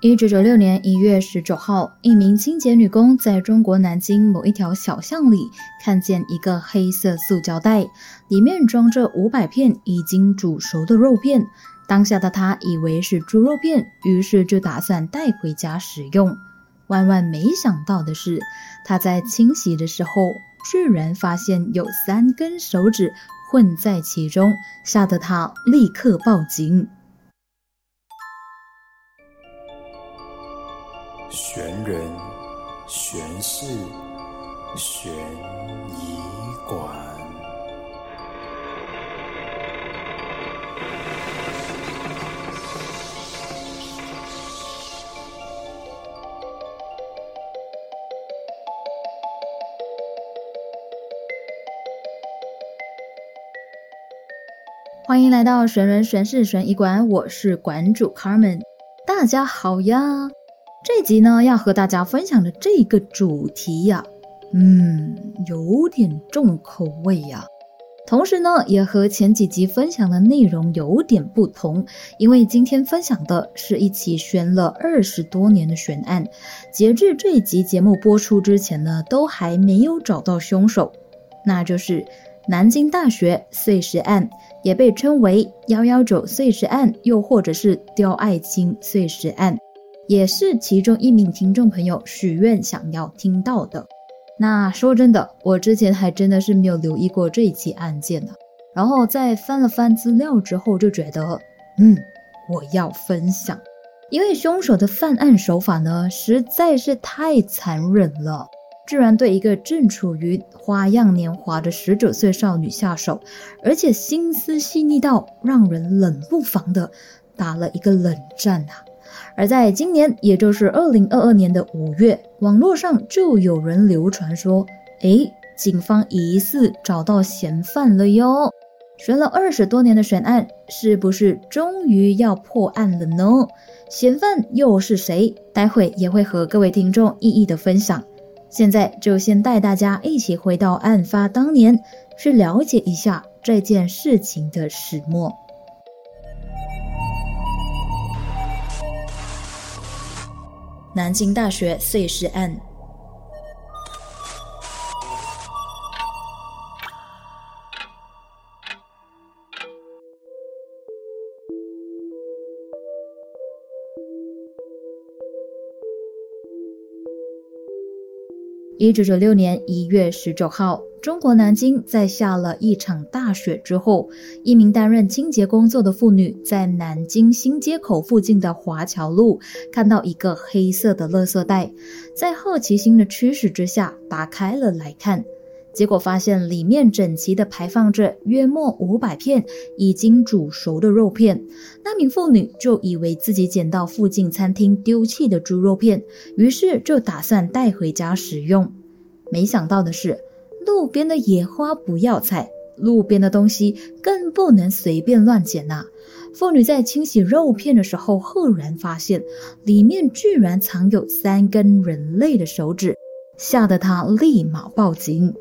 一九九六年一月十九号，一名清洁女工在中国南京某一条小巷里看见一个黑色塑胶袋，里面装着五百片已经煮熟的肉片。当下的她以为是猪肉片，于是就打算带回家食用。万万没想到的是，她在清洗的时候，居然发现有三根手指混在其中，吓得她立刻报警。悬人、悬事、悬疑馆。欢迎来到悬人悬事悬疑馆，我是馆主 Carmen，大家好呀。这集呢，要和大家分享的这个主题呀，嗯，有点重口味呀。同时呢，也和前几集分享的内容有点不同，因为今天分享的是一起悬了二十多年的悬案，截至这一集节目播出之前呢，都还没有找到凶手，那就是南京大学碎尸案，也被称为幺幺九碎尸案，又或者是刁爱青碎尸案。也是其中一名听众朋友许愿想要听到的。那说真的，我之前还真的是没有留意过这一起案件的。然后在翻了翻资料之后，就觉得，嗯，我要分享，因为凶手的犯案手法呢实在是太残忍了，居然对一个正处于花样年华的十九岁少女下手，而且心思细腻到让人冷不防的打了一个冷战啊！而在今年，也就是二零二二年的五月，网络上就有人流传说：“哎，警方疑似找到嫌犯了哟！悬了二十多年的悬案，是不是终于要破案了呢？嫌犯又是谁？待会也会和各位听众一一的分享。现在就先带大家一起回到案发当年，去了解一下这件事情的始末。南京大学碎尸案。一九九六年一月十九号。中国南京在下了一场大雪之后，一名担任清洁工作的妇女在南京新街口附近的华侨路看到一个黑色的垃圾袋，在好奇心的驱使之下打开了来看，结果发现里面整齐的排放着约莫五百片已经煮熟的肉片。那名妇女就以为自己捡到附近餐厅丢弃的猪肉片，于是就打算带回家食用。没想到的是。路边的野花不要采，路边的东西更不能随便乱捡呐！妇女在清洗肉片的时候，赫然发现里面居然藏有三根人类的手指，吓得她立马报警。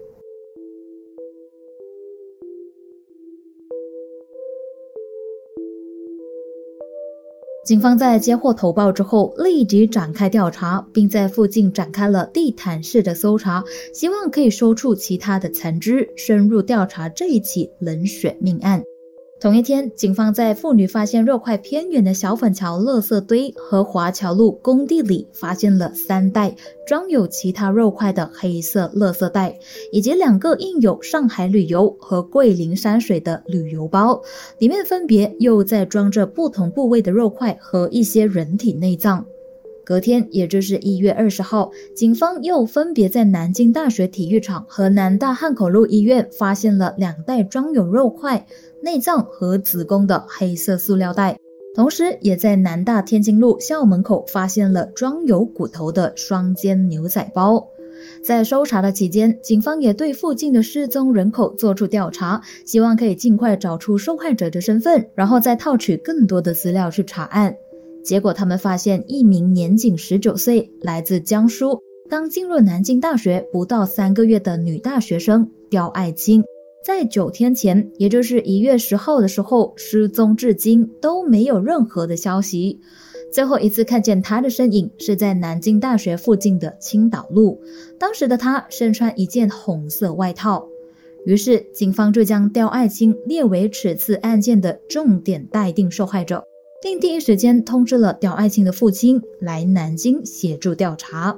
警方在接获投报之后，立即展开调查，并在附近展开了地毯式的搜查，希望可以搜出其他的残肢，深入调查这一起冷血命案。同一天，警方在妇女发现肉块偏远的小粉桥垃圾堆和华侨路工地里，发现了三袋装有其他肉块的黑色垃圾袋，以及两个印有上海旅游和桂林山水的旅游包，里面分别又在装着不同部位的肉块和一些人体内脏。隔天，也就是一月二十号，警方又分别在南京大学体育场和南大汉口路医院发现了两袋装有肉块。内脏和子宫的黑色塑料袋，同时也在南大天津路校门口发现了装有骨头的双肩牛仔包。在搜查的期间，警方也对附近的失踪人口做出调查，希望可以尽快找出受害者的身份，然后再套取更多的资料去查案。结果，他们发现一名年仅十九岁、来自江苏、刚进入南京大学不到三个月的女大学生刁爱青。在九天前，也就是一月十号的时候失踪，至今都没有任何的消息。最后一次看见他的身影是在南京大学附近的青岛路，当时的他身穿一件红色外套。于是，警方就将刁爱青列为此次案件的重点待定受害者，并第一时间通知了刁爱青的父亲来南京协助调查。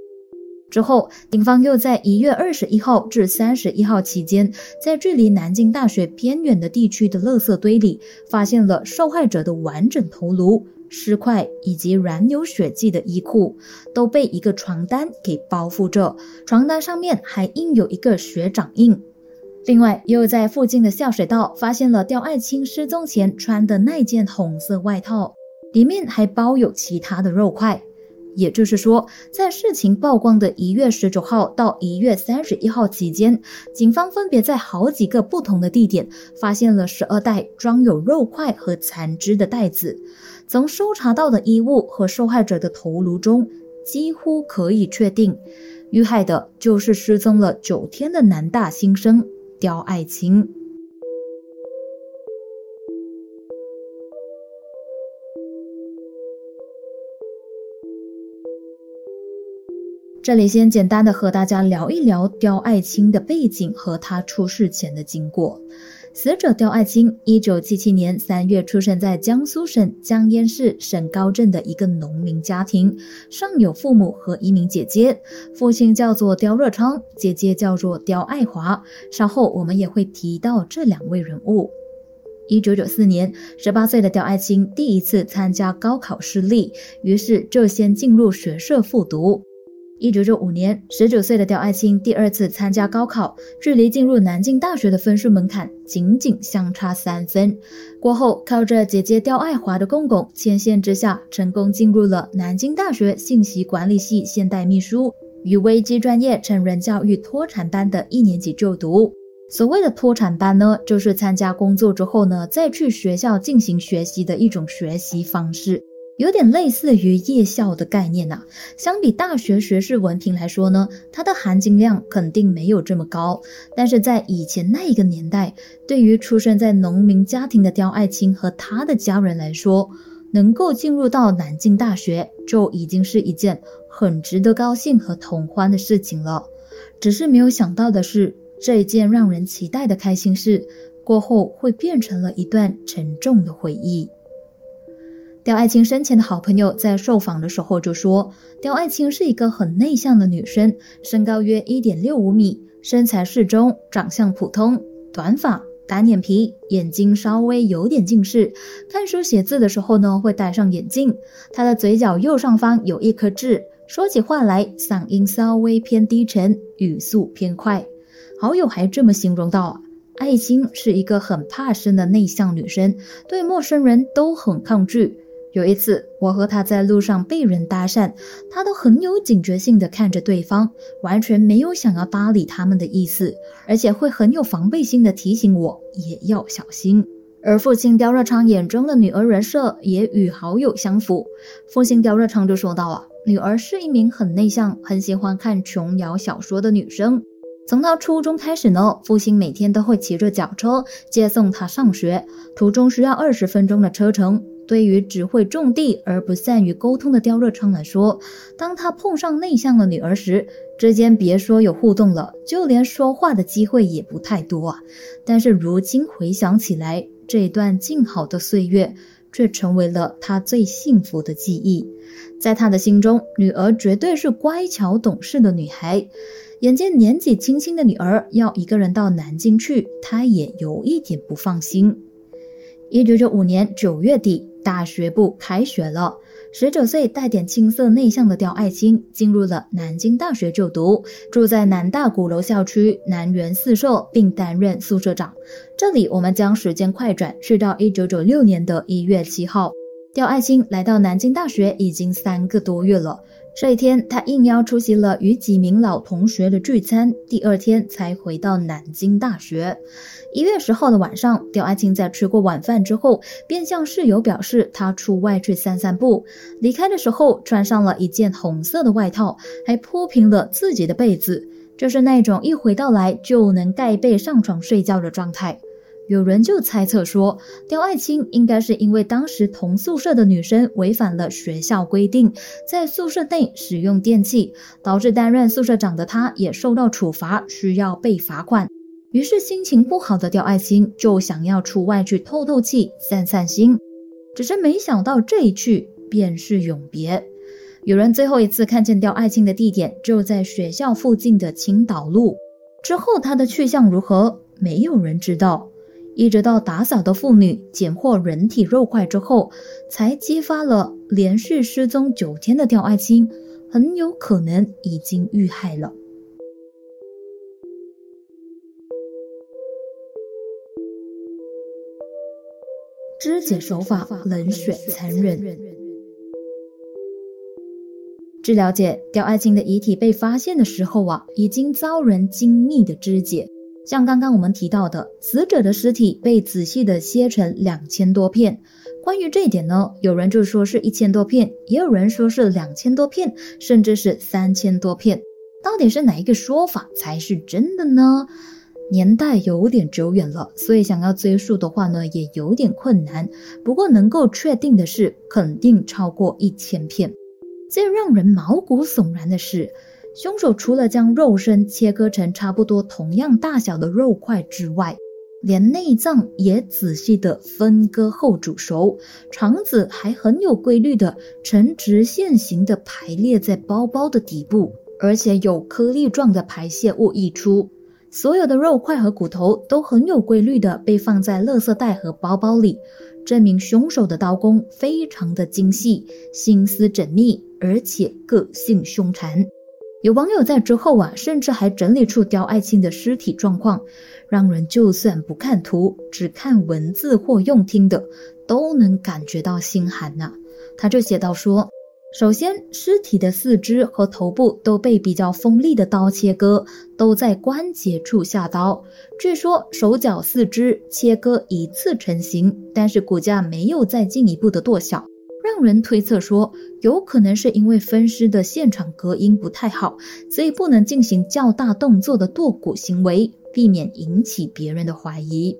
之后，警方又在一月二十一号至三十一号期间，在距离南京大学偏远的地区的垃圾堆里，发现了受害者的完整头颅。尸块以及染有血迹的衣裤都被一个床单给包覆着，床单上面还印有一个血掌印。另外，又在附近的下水道发现了刁爱青失踪前穿的那件红色外套，里面还包有其他的肉块。也就是说，在事情曝光的一月十九号到一月三十一号期间，警方分别在好几个不同的地点发现了十二袋装有肉块和残肢的袋子。从搜查到的衣物和受害者的头颅中，几乎可以确定，遇害的就是失踪了九天的南大新生刁爱青。这里先简单的和大家聊一聊刁爱青的背景和他出事前的经过。死者刁爱青，一九七七年三月出生在江苏省江堰市沈高镇的一个农民家庭，上有父母和一名姐姐，父亲叫做刁热昌，姐姐叫做刁爱华。稍后我们也会提到这两位人物。一九九四年，十八岁的刁爱青第一次参加高考失利，于是就先进入学社复读。一九九五年，十九岁的刁爱青第二次参加高考，距离进入南京大学的分数门槛仅仅相差三分。过后，靠着姐姐刁爱华的公公牵线之下，成功进入了南京大学信息管理系现代秘书与危机专业成人教育脱产班的一年级就读。所谓的脱产班呢，就是参加工作之后呢，再去学校进行学习的一种学习方式。有点类似于夜校的概念呐。相比大学学士文凭来说呢，它的含金量肯定没有这么高。但是在以前那一个年代，对于出生在农民家庭的刁爱青和他的家人来说，能够进入到南京大学就已经是一件很值得高兴和同欢的事情了。只是没有想到的是，这一件让人期待的开心事过后，会变成了一段沉重的回忆。刁爱青生前的好朋友在受访的时候就说，刁爱青是一个很内向的女生，身高约一点六五米，身材适中，长相普通，短发，单眼皮，眼睛稍微有点近视，看书写字的时候呢会戴上眼镜。她的嘴角右上方有一颗痣，说起话来嗓音稍微偏低沉，语速偏快。好友还这么形容道，爱青是一个很怕生的内向女生，对陌生人都很抗拒。有一次，我和他在路上被人搭讪，他都很有警觉性的看着对方，完全没有想要搭理他们的意思，而且会很有防备心的提醒我也要小心。而父亲刁热昌眼中的女儿人设也与好友相符，父亲刁热昌就说道啊，女儿是一名很内向、很喜欢看琼瑶小说的女生。从他初中开始呢，父亲每天都会骑着脚车接送她上学，途中需要二十分钟的车程。对于只会种地而不善于沟通的刁热昌来说，当他碰上内向的女儿时，之间别说有互动了，就连说话的机会也不太多啊。但是如今回想起来，这段静好的岁月却成为了他最幸福的记忆。在他的心中，女儿绝对是乖巧懂事的女孩。眼见年纪轻轻的女儿要一个人到南京去，他也有一点不放心。一九九五年九月底。大学部开学了，十九岁带点青涩内向的刁爱青进入了南京大学就读，住在南大鼓楼校区南园四舍，并担任宿舍长。这里我们将时间快转去到一九九六年的一月七号，刁爱青来到南京大学已经三个多月了。这一天，他应邀出席了与几名老同学的聚餐，第二天才回到南京大学。一月十号的晚上，刁爱青在吃过晚饭之后，便向室友表示他出外去散散步。离开的时候，穿上了一件红色的外套，还铺平了自己的被子，就是那种一回到来就能盖被上床睡觉的状态。有人就猜测说，刁爱青应该是因为当时同宿舍的女生违反了学校规定，在宿舍内使用电器，导致担任宿舍长的她也受到处罚，需要被罚款。于是心情不好的刁爱青就想要出外去透透气、散散心，只是没想到这一去便是永别。有人最后一次看见刁爱青的地点就在学校附近的青岛路，之后他的去向如何，没有人知道。一直到打扫的妇女捡获人体肉块之后，才揭发了连续失踪九天的刁爱青很有可能已经遇害了。肢解手法冷血残忍。据了解，刁爱青的遗体被发现的时候啊，已经遭人精密的肢解。像刚刚我们提到的，死者的尸体被仔细的切成两千多片。关于这一点呢，有人就说是一千多片，也有人说是两千多片，甚至是三千多片。到底是哪一个说法才是真的呢？年代有点久远了，所以想要追溯的话呢，也有点困难。不过能够确定的是，肯定超过一千片。最让人毛骨悚然的是。凶手除了将肉身切割成差不多同样大小的肉块之外，连内脏也仔细的分割后煮熟，肠子还很有规律的呈直线型的排列在包包的底部，而且有颗粒状的排泄物溢出。所有的肉块和骨头都很有规律的被放在垃圾袋和包包里，证明凶手的刀工非常的精细，心思缜密，而且个性凶残。有网友在之后啊，甚至还整理出刁爱青的尸体状况，让人就算不看图，只看文字或用听的，都能感觉到心寒呐。他就写到说，首先尸体的四肢和头部都被比较锋利的刀切割，都在关节处下刀。据说手脚四肢切割一次成型，但是骨架没有再进一步的剁小。让人推测说，有可能是因为分尸的现场隔音不太好，所以不能进行较大动作的剁骨行为，避免引起别人的怀疑。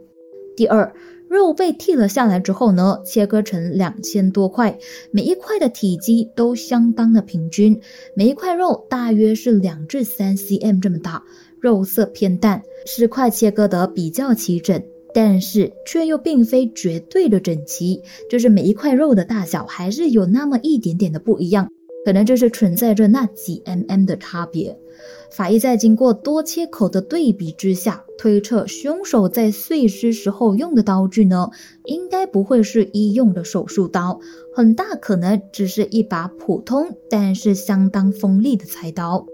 第二，肉被剔了下来之后呢，切割成两千多块，每一块的体积都相当的平均，每一块肉大约是两至三 cm 这么大，肉色偏淡，尸块切割得比较齐整。但是却又并非绝对的整齐，就是每一块肉的大小还是有那么一点点的不一样，可能就是存在着那几 mm 的差别。法医在经过多切口的对比之下，推测凶手在碎尸时候用的刀具呢，应该不会是医用的手术刀，很大可能只是一把普通但是相当锋利的菜刀。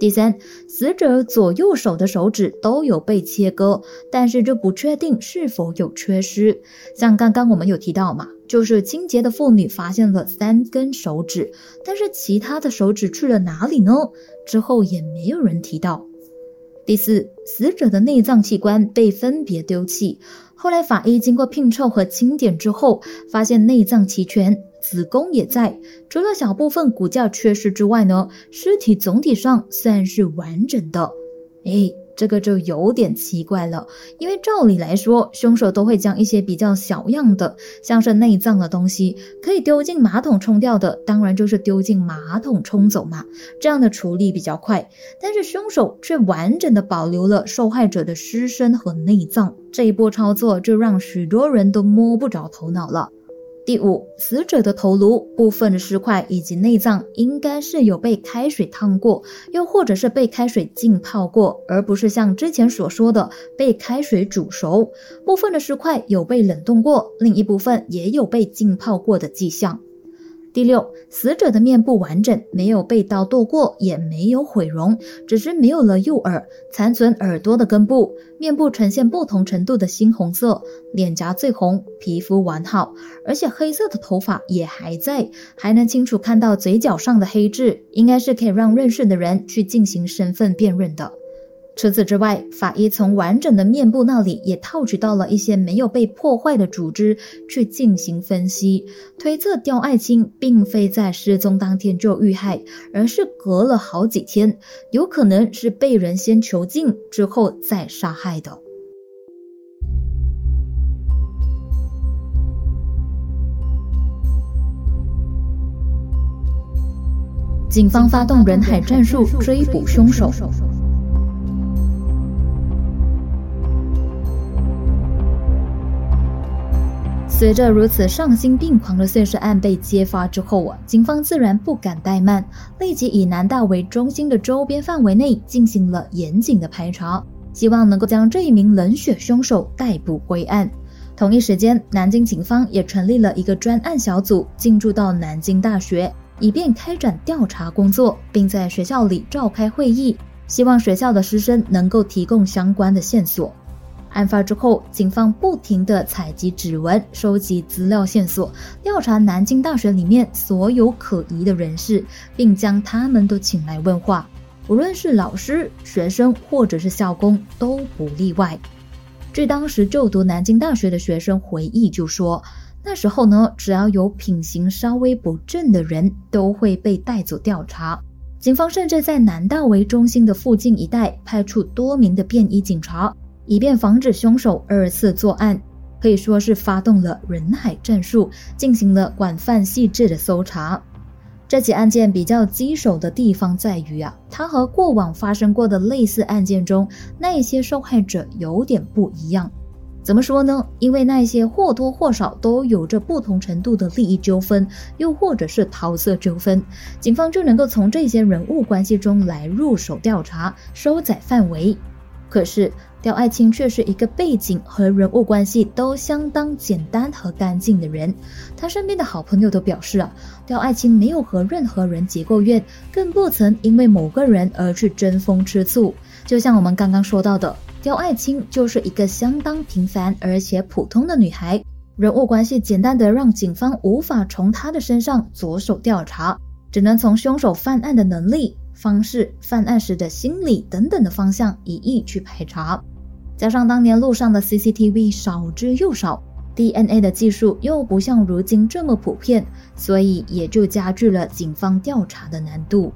第三，死者左右手的手指都有被切割，但是就不确定是否有缺失。像刚刚我们有提到嘛，就是清洁的妇女发现了三根手指，但是其他的手指去了哪里呢？之后也没有人提到。第四，死者的内脏器官被分别丢弃，后来法医经过拼凑和清点之后，发现内脏齐全。子宫也在，除了小部分骨架缺失之外呢，尸体总体上算是完整的。哎，这个就有点奇怪了，因为照理来说，凶手都会将一些比较小样的，像是内脏的东西，可以丢进马桶冲掉的，当然就是丢进马桶冲走嘛，这样的处理比较快。但是凶手却完整的保留了受害者的尸身和内脏，这一波操作就让许多人都摸不着头脑了。第五，死者的头颅部分的尸块以及内脏应该是有被开水烫过，又或者是被开水浸泡过，而不是像之前所说的被开水煮熟。部分的尸块有被冷冻过，另一部分也有被浸泡过的迹象。第六，死者的面部完整，没有被刀剁过，也没有毁容，只是没有了右耳，残存耳朵的根部，面部呈现不同程度的猩红色，脸颊最红，皮肤完好，而且黑色的头发也还在，还能清楚看到嘴角上的黑痣，应该是可以让认识的人去进行身份辨认的。除此之外，法医从完整的面部那里也套取到了一些没有被破坏的组织去进行分析，推测刁爱青并非在失踪当天就遇害，而是隔了好几天，有可能是被人先囚禁之后再杀害的。警方发动人海战术追捕凶手。随着如此丧心病狂的碎尸案被揭发之后啊，警方自然不敢怠慢，立即以南大为中心的周边范围内进行了严谨的排查，希望能够将这一名冷血凶手逮捕归案。同一时间，南京警方也成立了一个专案小组，进驻到南京大学，以便开展调查工作，并在学校里召开会议，希望学校的师生能够提供相关的线索。案发之后，警方不停地采集指纹、收集资料线索，调查南京大学里面所有可疑的人士，并将他们都请来问话。无论是老师、学生或者是校工，都不例外。据当时就读南京大学的学生回忆，就说那时候呢，只要有品行稍微不正的人，都会被带走调查。警方甚至在南大为中心的附近一带派出多名的便衣警察。以便防止凶手二次作案，可以说是发动了人海战术，进行了广泛细致的搜查。这起案件比较棘手的地方在于啊，它和过往发生过的类似案件中那些受害者有点不一样。怎么说呢？因为那些或多或少都有着不同程度的利益纠纷，又或者是桃色纠纷，警方就能够从这些人物关系中来入手调查，收窄范围。可是。刁爱青却是一个背景和人物关系都相当简单和干净的人。他身边的好朋友都表示啊，刁爱青没有和任何人结过怨，更不曾因为某个人而去争风吃醋。就像我们刚刚说到的，刁爱青就是一个相当平凡而且普通的女孩，人物关系简单的让警方无法从她的身上着手调查，只能从凶手犯案的能力。方式、犯案时的心理等等的方向一一去排查，加上当年路上的 CCTV 少之又少，DNA 的技术又不像如今这么普遍，所以也就加剧了警方调查的难度。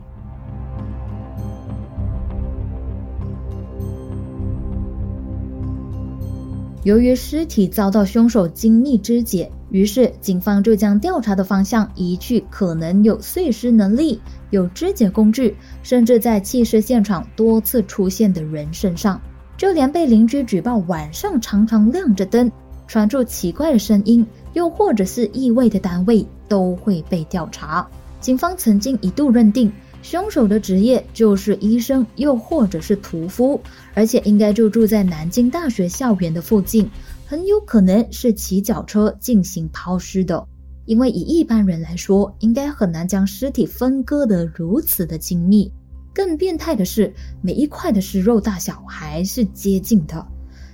由于尸体遭到凶手精密肢解。于是，警方就将调查的方向移去可能有碎尸能力、有肢解工具，甚至在弃尸现场多次出现的人身上。就连被邻居举报晚上常常亮着灯、传出奇怪的声音，又或者是异味的单位，都会被调查。警方曾经一度认定凶手的职业就是医生，又或者是屠夫，而且应该就住在南京大学校园的附近。很有可能是骑脚车进行抛尸的，因为以一般人来说，应该很难将尸体分割得如此的精密。更变态的是，每一块的尸肉大小还是接近的。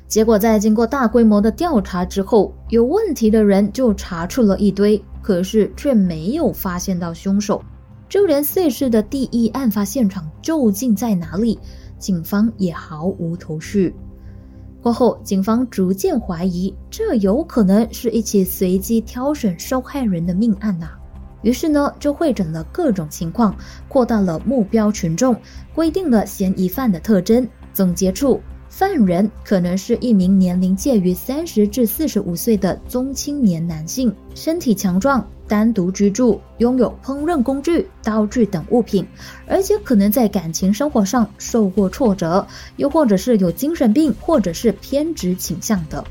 结果在经过大规模的调查之后，有问题的人就查出了一堆，可是却没有发现到凶手，就连碎尸的第一案发现场究竟在哪里，警方也毫无头绪。过后，警方逐渐怀疑，这有可能是一起随机挑选受害人的命案呐。于是呢，就会诊了各种情况，扩大了目标群众，规定了嫌疑犯的特征，总结出。犯人可能是一名年龄介于三十至四十五岁的中青年男性，身体强壮，单独居住，拥有烹饪工具、刀具等物品，而且可能在感情生活上受过挫折，又或者是有精神病或者是偏执倾向的。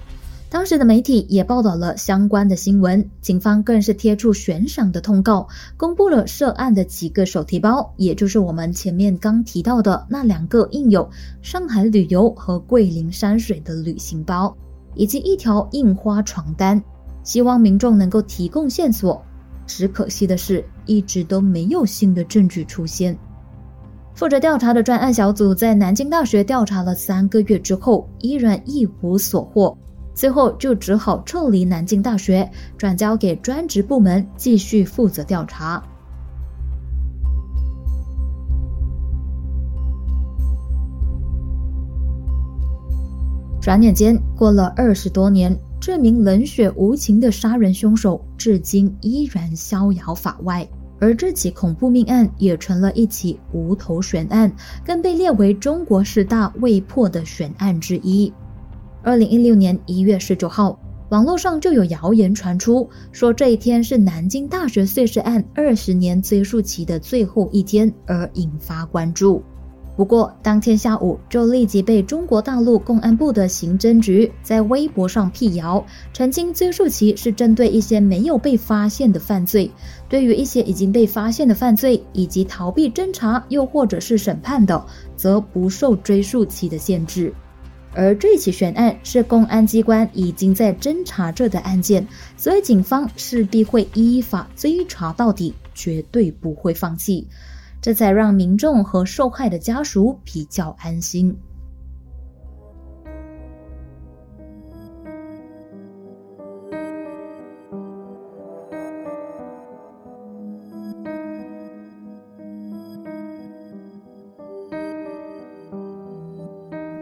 当时的媒体也报道了相关的新闻，警方更是贴出悬赏的通告，公布了涉案的几个手提包，也就是我们前面刚提到的那两个印有上海旅游和桂林山水的旅行包，以及一条印花床单，希望民众能够提供线索。只可惜的是，一直都没有新的证据出现。负责调查的专案小组在南京大学调查了三个月之后，依然一无所获。最后就只好撤离南京大学，转交给专职部门继续负责调查。转眼间过了二十多年，这名冷血无情的杀人凶手至今依然逍遥法外，而这起恐怖命案也成了一起无头悬案，更被列为中国十大未破的悬案之一。二零一六年一月十九号，网络上就有谣言传出，说这一天是南京大学碎尸案二十年追诉期的最后一天，而引发关注。不过，当天下午就立即被中国大陆公安部的刑侦局在微博上辟谣，澄清追诉期是针对一些没有被发现的犯罪，对于一些已经被发现的犯罪以及逃避侦查又或者是审判的，则不受追诉期的限制。而这起悬案是公安机关已经在侦查着的案件，所以警方势必会依法追查到底，绝对不会放弃。这才让民众和受害的家属比较安心。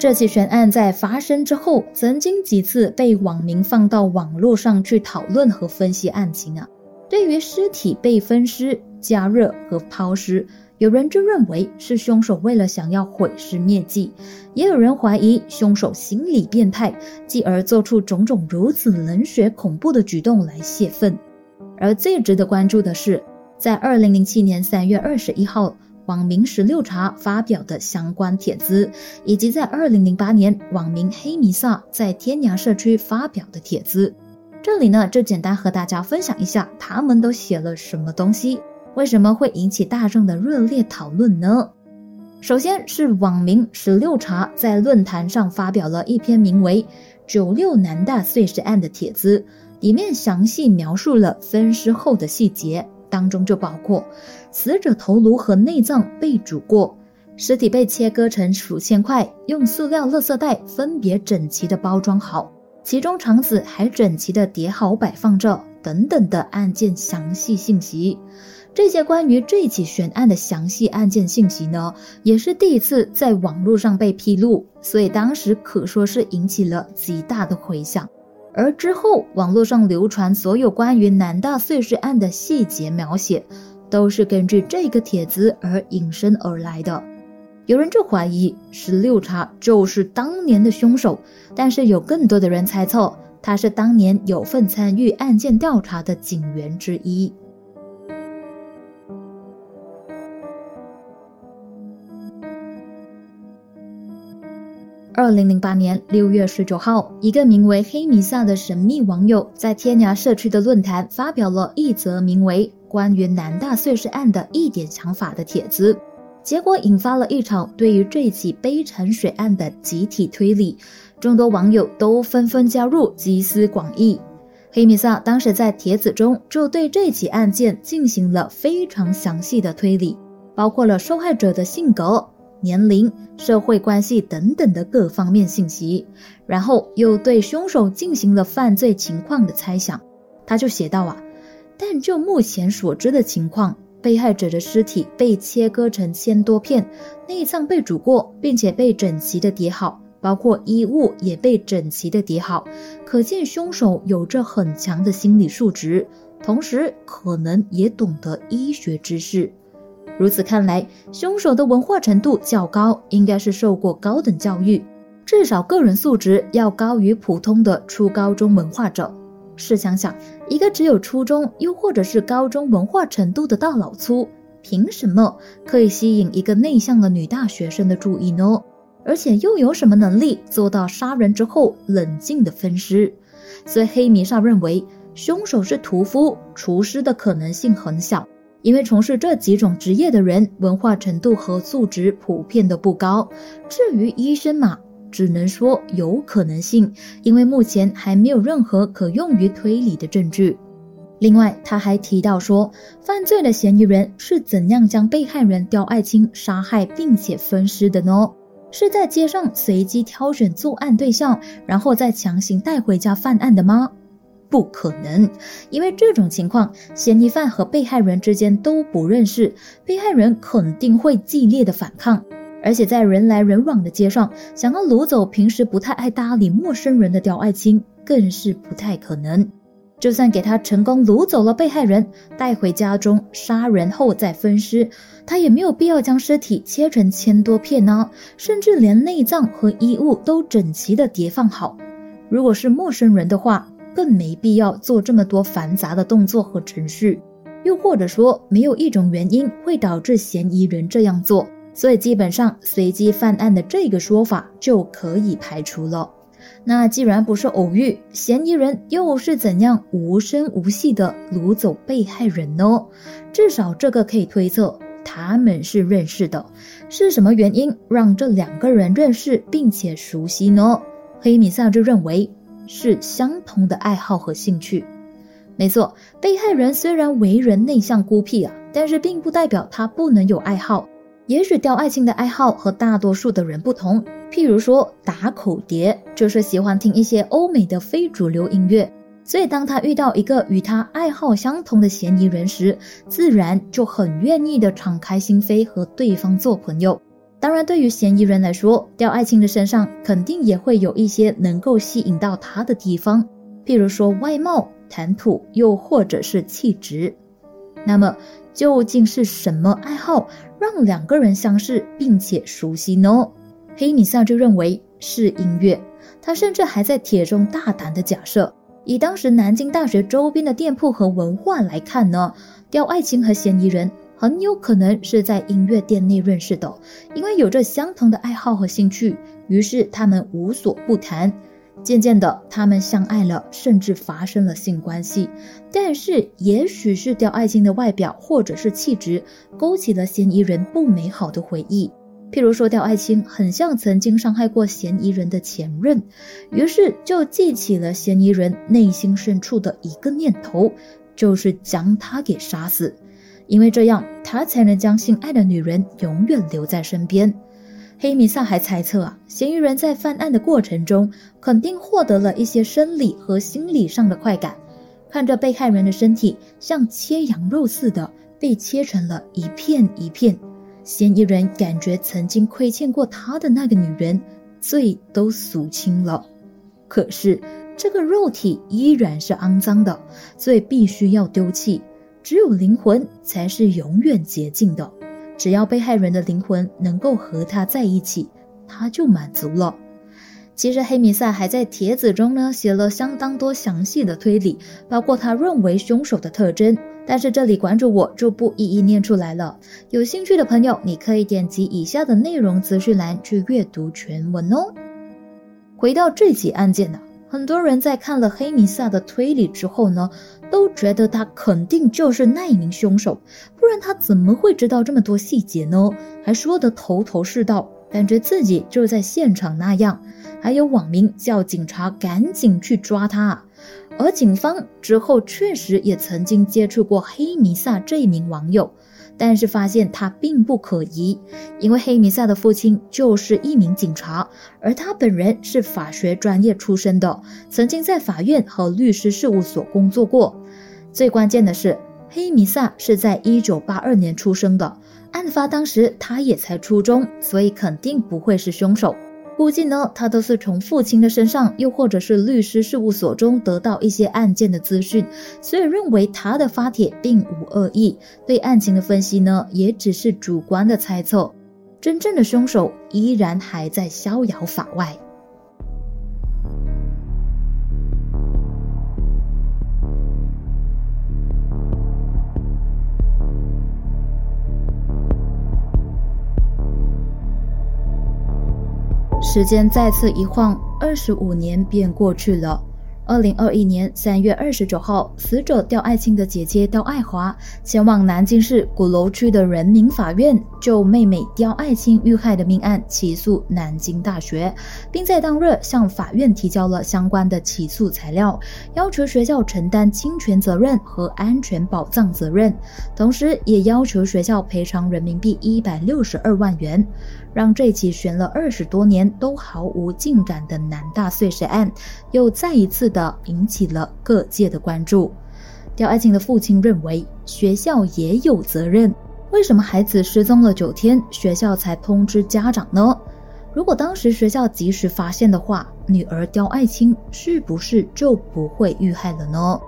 这起悬案在发生之后，曾经几次被网民放到网络上去讨论和分析案情啊。对于尸体被分尸、加热和抛尸。有人就认为是凶手为了想要毁尸灭迹，也有人怀疑凶手心理变态，继而做出种种如此冷血恐怖的举动来泄愤。而最值得关注的是，在二零零七年三月二十一号，网民十六茶发表的相关帖子，以及在二零零八年网民黑弥撒在天涯社区发表的帖子。这里呢，就简单和大家分享一下他们都写了什么东西。为什么会引起大众的热烈讨论呢？首先是网民十六茶在论坛上发表了一篇名为《九六南大碎尸案》的帖子，里面详细描述了分尸后的细节，当中就包括死者头颅和内脏被煮过，尸体被切割成数千块，用塑料垃圾袋分别整齐的包装好，其中肠子还整齐的叠好摆放着，等等的案件详细信息。这些关于这起悬案的详细案件信息呢，也是第一次在网络上被披露，所以当时可说是引起了极大的回响。而之后网络上流传所有关于南大碎尸案的细节描写，都是根据这个帖子而引申而来的。有人就怀疑十六茶就是当年的凶手，但是有更多的人猜测他是当年有份参与案件调查的警员之一。二零零八年六月十九号，一个名为黑弥撒的神秘网友在天涯社区的论坛发表了一则名为《关于南大碎尸案的一点想法》的帖子，结果引发了一场对于这起悲惨血案的集体推理，众多网友都纷纷加入集思广益。黑弥撒当时在帖子中就对这起案件进行了非常详细的推理，包括了受害者的性格。年龄、社会关系等等的各方面信息，然后又对凶手进行了犯罪情况的猜想。他就写道啊，但就目前所知的情况，被害者的尸体被切割成千多片，内脏被煮过，并且被整齐的叠好，包括衣物也被整齐的叠好，可见凶手有着很强的心理素质，同时可能也懂得医学知识。如此看来，凶手的文化程度较高，应该是受过高等教育，至少个人素质要高于普通的初高中文化者。试想想，一个只有初中又或者是高中文化程度的大老粗，凭什么可以吸引一个内向的女大学生的注意呢？而且又有什么能力做到杀人之后冷静的分尸？所以黑弥撒认为，凶手是屠夫、厨师的可能性很小。因为从事这几种职业的人，文化程度和素质普遍都不高。至于医生嘛，只能说有可能性，因为目前还没有任何可用于推理的证据。另外，他还提到说，犯罪的嫌疑人是怎样将被害人刁爱青杀害并且分尸的呢？是在街上随机挑选作案对象，然后再强行带回家犯案的吗？不可能，因为这种情况，嫌疑犯和被害人之间都不认识，被害人肯定会激烈的反抗，而且在人来人往的街上，想要掳走平时不太爱搭理陌生人的刁爱青，更是不太可能。就算给他成功掳走了被害人，带回家中杀人后再分尸，他也没有必要将尸体切成千多片呢，甚至连内脏和衣物都整齐的叠放好。如果是陌生人的话，更没必要做这么多繁杂的动作和程序。又或者说，没有一种原因会导致嫌疑人这样做，所以基本上随机犯案的这个说法就可以排除了。那既然不是偶遇，嫌疑人又是怎样无声无息地掳走被害人呢？至少这个可以推测，他们是认识的。是什么原因让这两个人认识并且熟悉呢？黑米萨就认为是相同的爱好和兴趣。没错，被害人虽然为人内向孤僻啊，但是并不代表他不能有爱好。也许刁爱青的爱好和大多数的人不同，譬如说打口碟，就是喜欢听一些欧美的非主流音乐。所以当他遇到一个与他爱好相同的嫌疑人时，自然就很愿意的敞开心扉和对方做朋友。当然，对于嫌疑人来说，刁爱青的身上肯定也会有一些能够吸引到他的地方，譬如说外貌、谈吐，又或者是气质。那么。究竟是什么爱好让两个人相识并且熟悉呢？黑米萨就认为是音乐。他甚至还在帖中大胆的假设，以当时南京大学周边的店铺和文化来看呢，刁爱青和嫌疑人很有可能是在音乐店内认识的，因为有着相同的爱好和兴趣，于是他们无所不谈。渐渐的，他们相爱了，甚至发生了性关系。但是，也许是刁爱青的外表或者是气质勾起了嫌疑人不美好的回忆。譬如说，刁爱青很像曾经伤害过嫌疑人的前任，于是就记起了嫌疑人内心深处的一个念头，就是将他给杀死，因为这样他才能将心爱的女人永远留在身边。黑米萨还猜测啊，嫌疑人在犯案的过程中肯定获得了一些生理和心理上的快感，看着被害人的身体像切羊肉似的被切成了一片一片，嫌疑人感觉曾经亏欠过他的那个女人罪都赎清了，可是这个肉体依然是肮脏的，所以必须要丢弃，只有灵魂才是永远洁净的。只要被害人的灵魂能够和他在一起，他就满足了。其实黑米萨还在帖子中呢写了相当多详细的推理，包括他认为凶手的特征。但是这里关注我就不一一念出来了。有兴趣的朋友，你可以点击以下的内容资讯栏去阅读全文哦。回到这起案件呢，很多人在看了黑米萨的推理之后呢。都觉得他肯定就是那一名凶手，不然他怎么会知道这么多细节呢？还说得头头是道，感觉自己就在现场那样。还有网民叫警察赶紧去抓他，而警方之后确实也曾经接触过黑弥撒这一名网友。但是发现他并不可疑，因为黑米萨的父亲就是一名警察，而他本人是法学专业出身的，曾经在法院和律师事务所工作过。最关键的是，黑米萨是在一九八二年出生的，案发当时他也才初中，所以肯定不会是凶手。估计呢，他都是从父亲的身上，又或者是律师事务所中得到一些案件的资讯，所以认为他的发帖并无恶意。对案情的分析呢，也只是主观的猜测。真正的凶手依然还在逍遥法外。时间再次一晃，二十五年便过去了。二零二一年三月二十九号，死者刁爱青的姐姐刁爱华前往南京市鼓楼区的人民法院，就妹妹刁爱青遇害的命案起诉南京大学，并在当日向法院提交了相关的起诉材料，要求学校承担侵权责任和安全保障责任，同时也要求学校赔偿人民币一百六十二万元。让这起悬了二十多年都毫无进展的南大碎尸案，又再一次的引起了各界的关注。刁爱青的父亲认为学校也有责任，为什么孩子失踪了九天，学校才通知家长呢？如果当时学校及时发现的话，女儿刁爱青是不是就不会遇害了呢？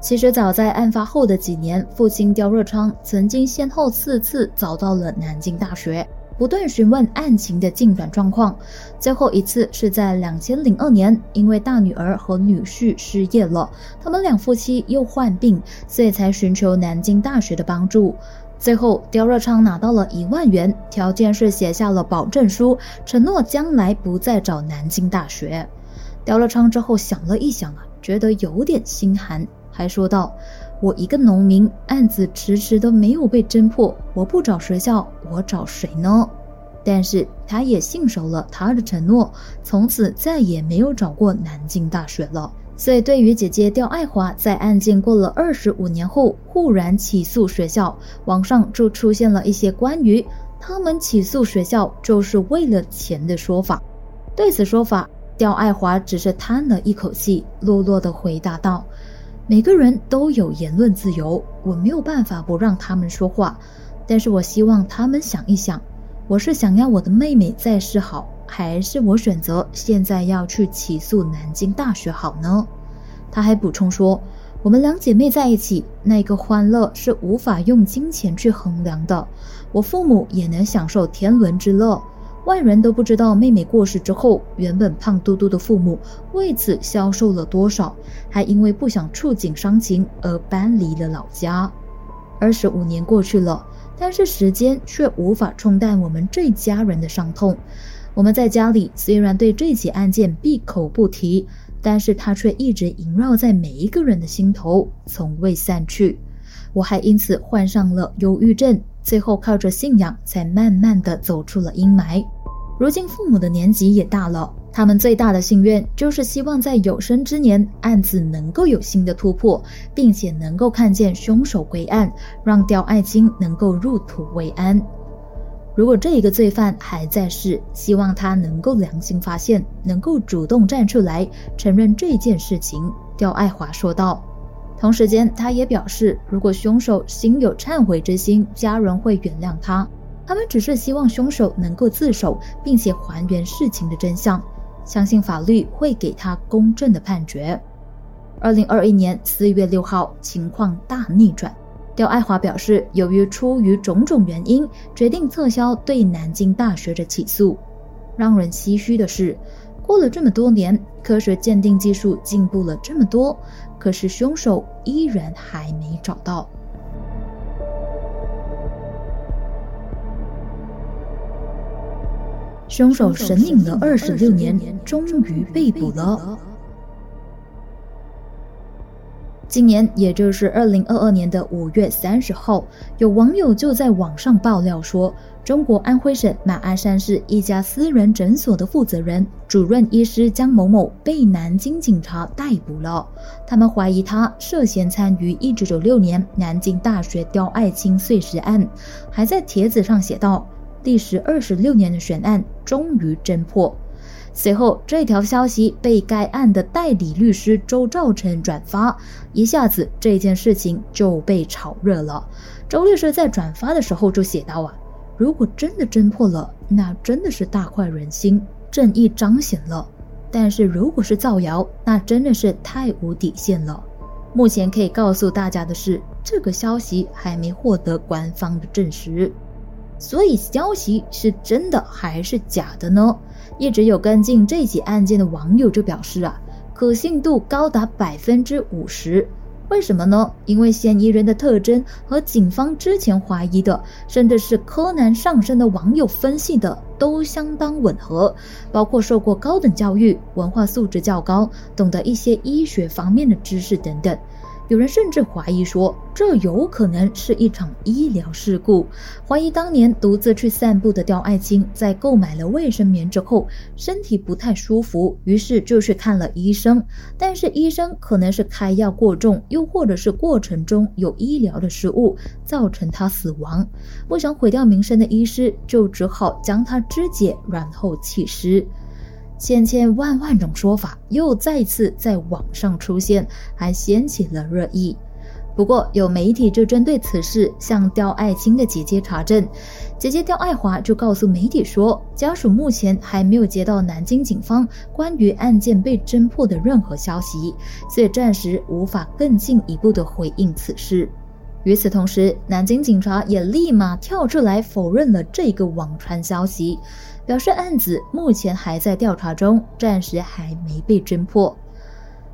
其实早在案发后的几年，父亲刁若昌曾经先后四次找到了南京大学。不断询问案情的进展状况。最后一次是在两千零二年，因为大女儿和女婿失业了，他们两夫妻又患病，所以才寻求南京大学的帮助。最后，刁热昌拿到了一万元，条件是写下了保证书，承诺将来不再找南京大学。刁热昌之后想了一想啊，觉得有点心寒，还说道。我一个农民，案子迟迟都没有被侦破，我不找学校，我找谁呢？但是他也信守了他的承诺，从此再也没有找过南京大学了。所以，对于姐姐刁爱华在案件过了二十五年后忽然起诉学校，网上就出现了一些关于他们起诉学校就是为了钱的说法。对此说法，刁爱华只是叹了一口气，落落的回答道。每个人都有言论自由，我没有办法不让他们说话，但是我希望他们想一想，我是想要我的妹妹在世好，还是我选择现在要去起诉南京大学好呢？他还补充说，我们两姐妹在一起，那个欢乐是无法用金钱去衡量的，我父母也能享受天伦之乐。外人都不知道妹妹过世之后，原本胖嘟嘟的父母为此消瘦了多少，还因为不想触景伤情而搬离了老家。二十五年过去了，但是时间却无法冲淡我们这家人的伤痛。我们在家里虽然对这起案件闭口不提，但是它却一直萦绕在每一个人的心头，从未散去。我还因此患上了忧郁症，最后靠着信仰才慢慢的走出了阴霾。如今父母的年纪也大了，他们最大的心愿就是希望在有生之年案子能够有新的突破，并且能够看见凶手归案，让刁爱青能够入土为安。如果这一个罪犯还在世，希望他能够良心发现，能够主动站出来承认这件事情。刁爱华说道。同时间，他也表示，如果凶手心有忏悔之心，家人会原谅他。他们只是希望凶手能够自首，并且还原事情的真相，相信法律会给他公正的判决。二零二一年四月六号，情况大逆转，刁爱华表示，由于出于种种原因，决定撤销对南京大学的起诉。让人唏嘘的是，过了这么多年，科学鉴定技术进步了这么多，可是凶手依然还没找到。凶手神隐了二十六年，终于被捕了。今年，也就是二零二二年的五月三十号，有网友就在网上爆料说，中国安徽省马鞍山市一家私人诊所的负责人、主任医师江某某被南京警察逮捕了。他们怀疑他涉嫌参与一九九六年南京大学刁爱青碎尸案，还在帖子上写道。历时二十六年的悬案终于侦破。随后，这条消息被该案的代理律师周兆成转发，一下子这件事情就被炒热了。周律师在转发的时候就写道：“啊，如果真的侦破了，那真的是大快人心，正义彰显了；但是如果是造谣，那真的是太无底线了。目前可以告诉大家的是，这个消息还没获得官方的证实。”所以消息是真的还是假的呢？一直有跟进这起案件的网友就表示啊，可信度高达百分之五十。为什么呢？因为嫌疑人的特征和警方之前怀疑的，甚至是柯南上身的网友分析的都相当吻合，包括受过高等教育、文化素质较高、懂得一些医学方面的知识等等。有人甚至怀疑说，这有可能是一场医疗事故。怀疑当年独自去散步的刁爱青，在购买了卫生棉之后，身体不太舒服，于是就去看了医生。但是医生可能是开药过重，又或者是过程中有医疗的失误，造成他死亡。不想毁掉名声的医师，就只好将他肢解，然后弃尸。千千万万种说法又再次在网上出现，还掀起了热议。不过，有媒体就针对此事向刁爱青的姐姐查证，姐姐刁爱华就告诉媒体说，家属目前还没有接到南京警方关于案件被侦破的任何消息，所以暂时无法更进一步的回应此事。与此同时，南京警察也立马跳出来否认了这个网传消息，表示案子目前还在调查中，暂时还没被侦破。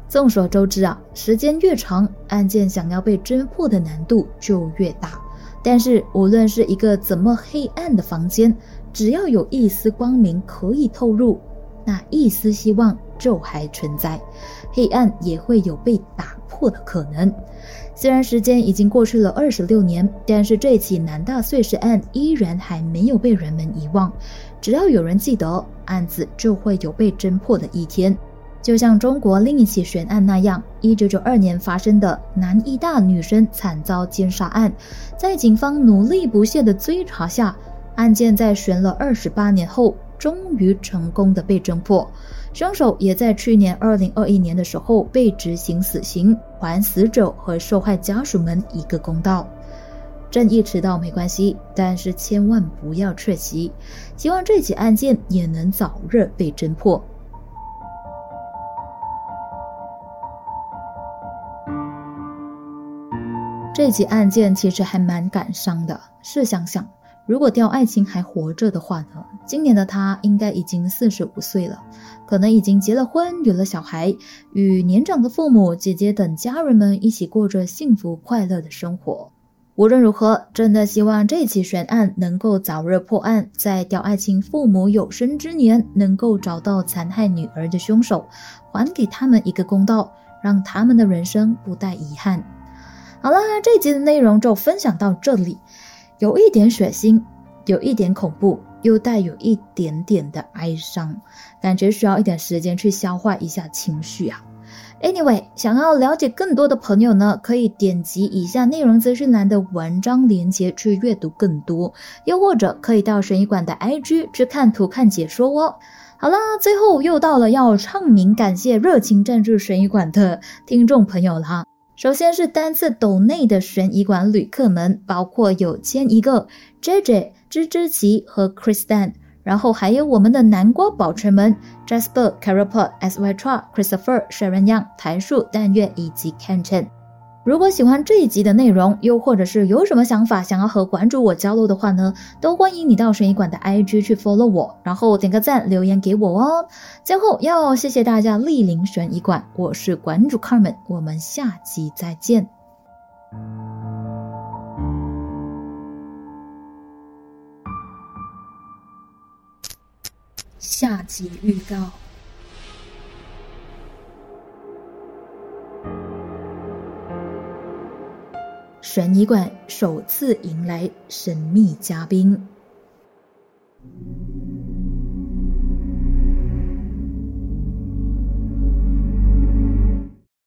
众所周知啊，时间越长，案件想要被侦破的难度就越大。但是，无论是一个怎么黑暗的房间，只要有一丝光明可以透入，那一丝希望就还存在，黑暗也会有被打破的可能。虽然时间已经过去了二十六年，但是这起南大碎尸案依然还没有被人们遗忘。只要有人记得，案子就会有被侦破的一天。就像中国另一起悬案那样，一九九二年发生的南医大女生惨遭奸杀案，在警方努力不懈的追查下，案件在悬了二十八年后，终于成功的被侦破。凶手也在去年二零二一年的时候被执行死刑，还死者和受害家属们一个公道。正义迟到没关系，但是千万不要缺席。希望这起案件也能早日被侦破。这起案件其实还蛮感伤的。试想想，如果刁爱青还活着的话呢？今年的他应该已经四十五岁了，可能已经结了婚，有了小孩，与年长的父母、姐姐等家人们一起过着幸福快乐的生活。无论如何，真的希望这起悬案能够早日破案，在刁爱青父母有生之年能够找到残害女儿的凶手，还给他们一个公道，让他们的人生不带遗憾。好啦，这集的内容就分享到这里，有一点血腥，有一点恐怖，又带有一点点的哀伤，感觉需要一点时间去消化一下情绪啊。Anyway，想要了解更多的朋友呢，可以点击以下内容资讯栏的文章链接去阅读更多，又或者可以到神医馆的 IG 去看图看解说哦。好啦，最后又到了要唱名感谢热情赞助神医馆的听众朋友了。首先是单次斗内的悬疑馆旅客们，包括有千一个、J J、芝芝奇和 Chris Dan，然后还有我们的南瓜宝锤们，Jasper、Carapod、S Y Tra、Christopher、Sharon Yang、台树、但月以及 Kenton。如果喜欢这一集的内容，又或者是有什么想法想要和馆主我交流的话呢，都欢迎你到悬疑馆的 IG 去 follow 我，然后点个赞，留言给我哦。最后要谢谢大家莅临悬疑馆，我是馆主 Carmen，我们下集再见。下集预告。悬疑馆首次迎来神秘嘉宾。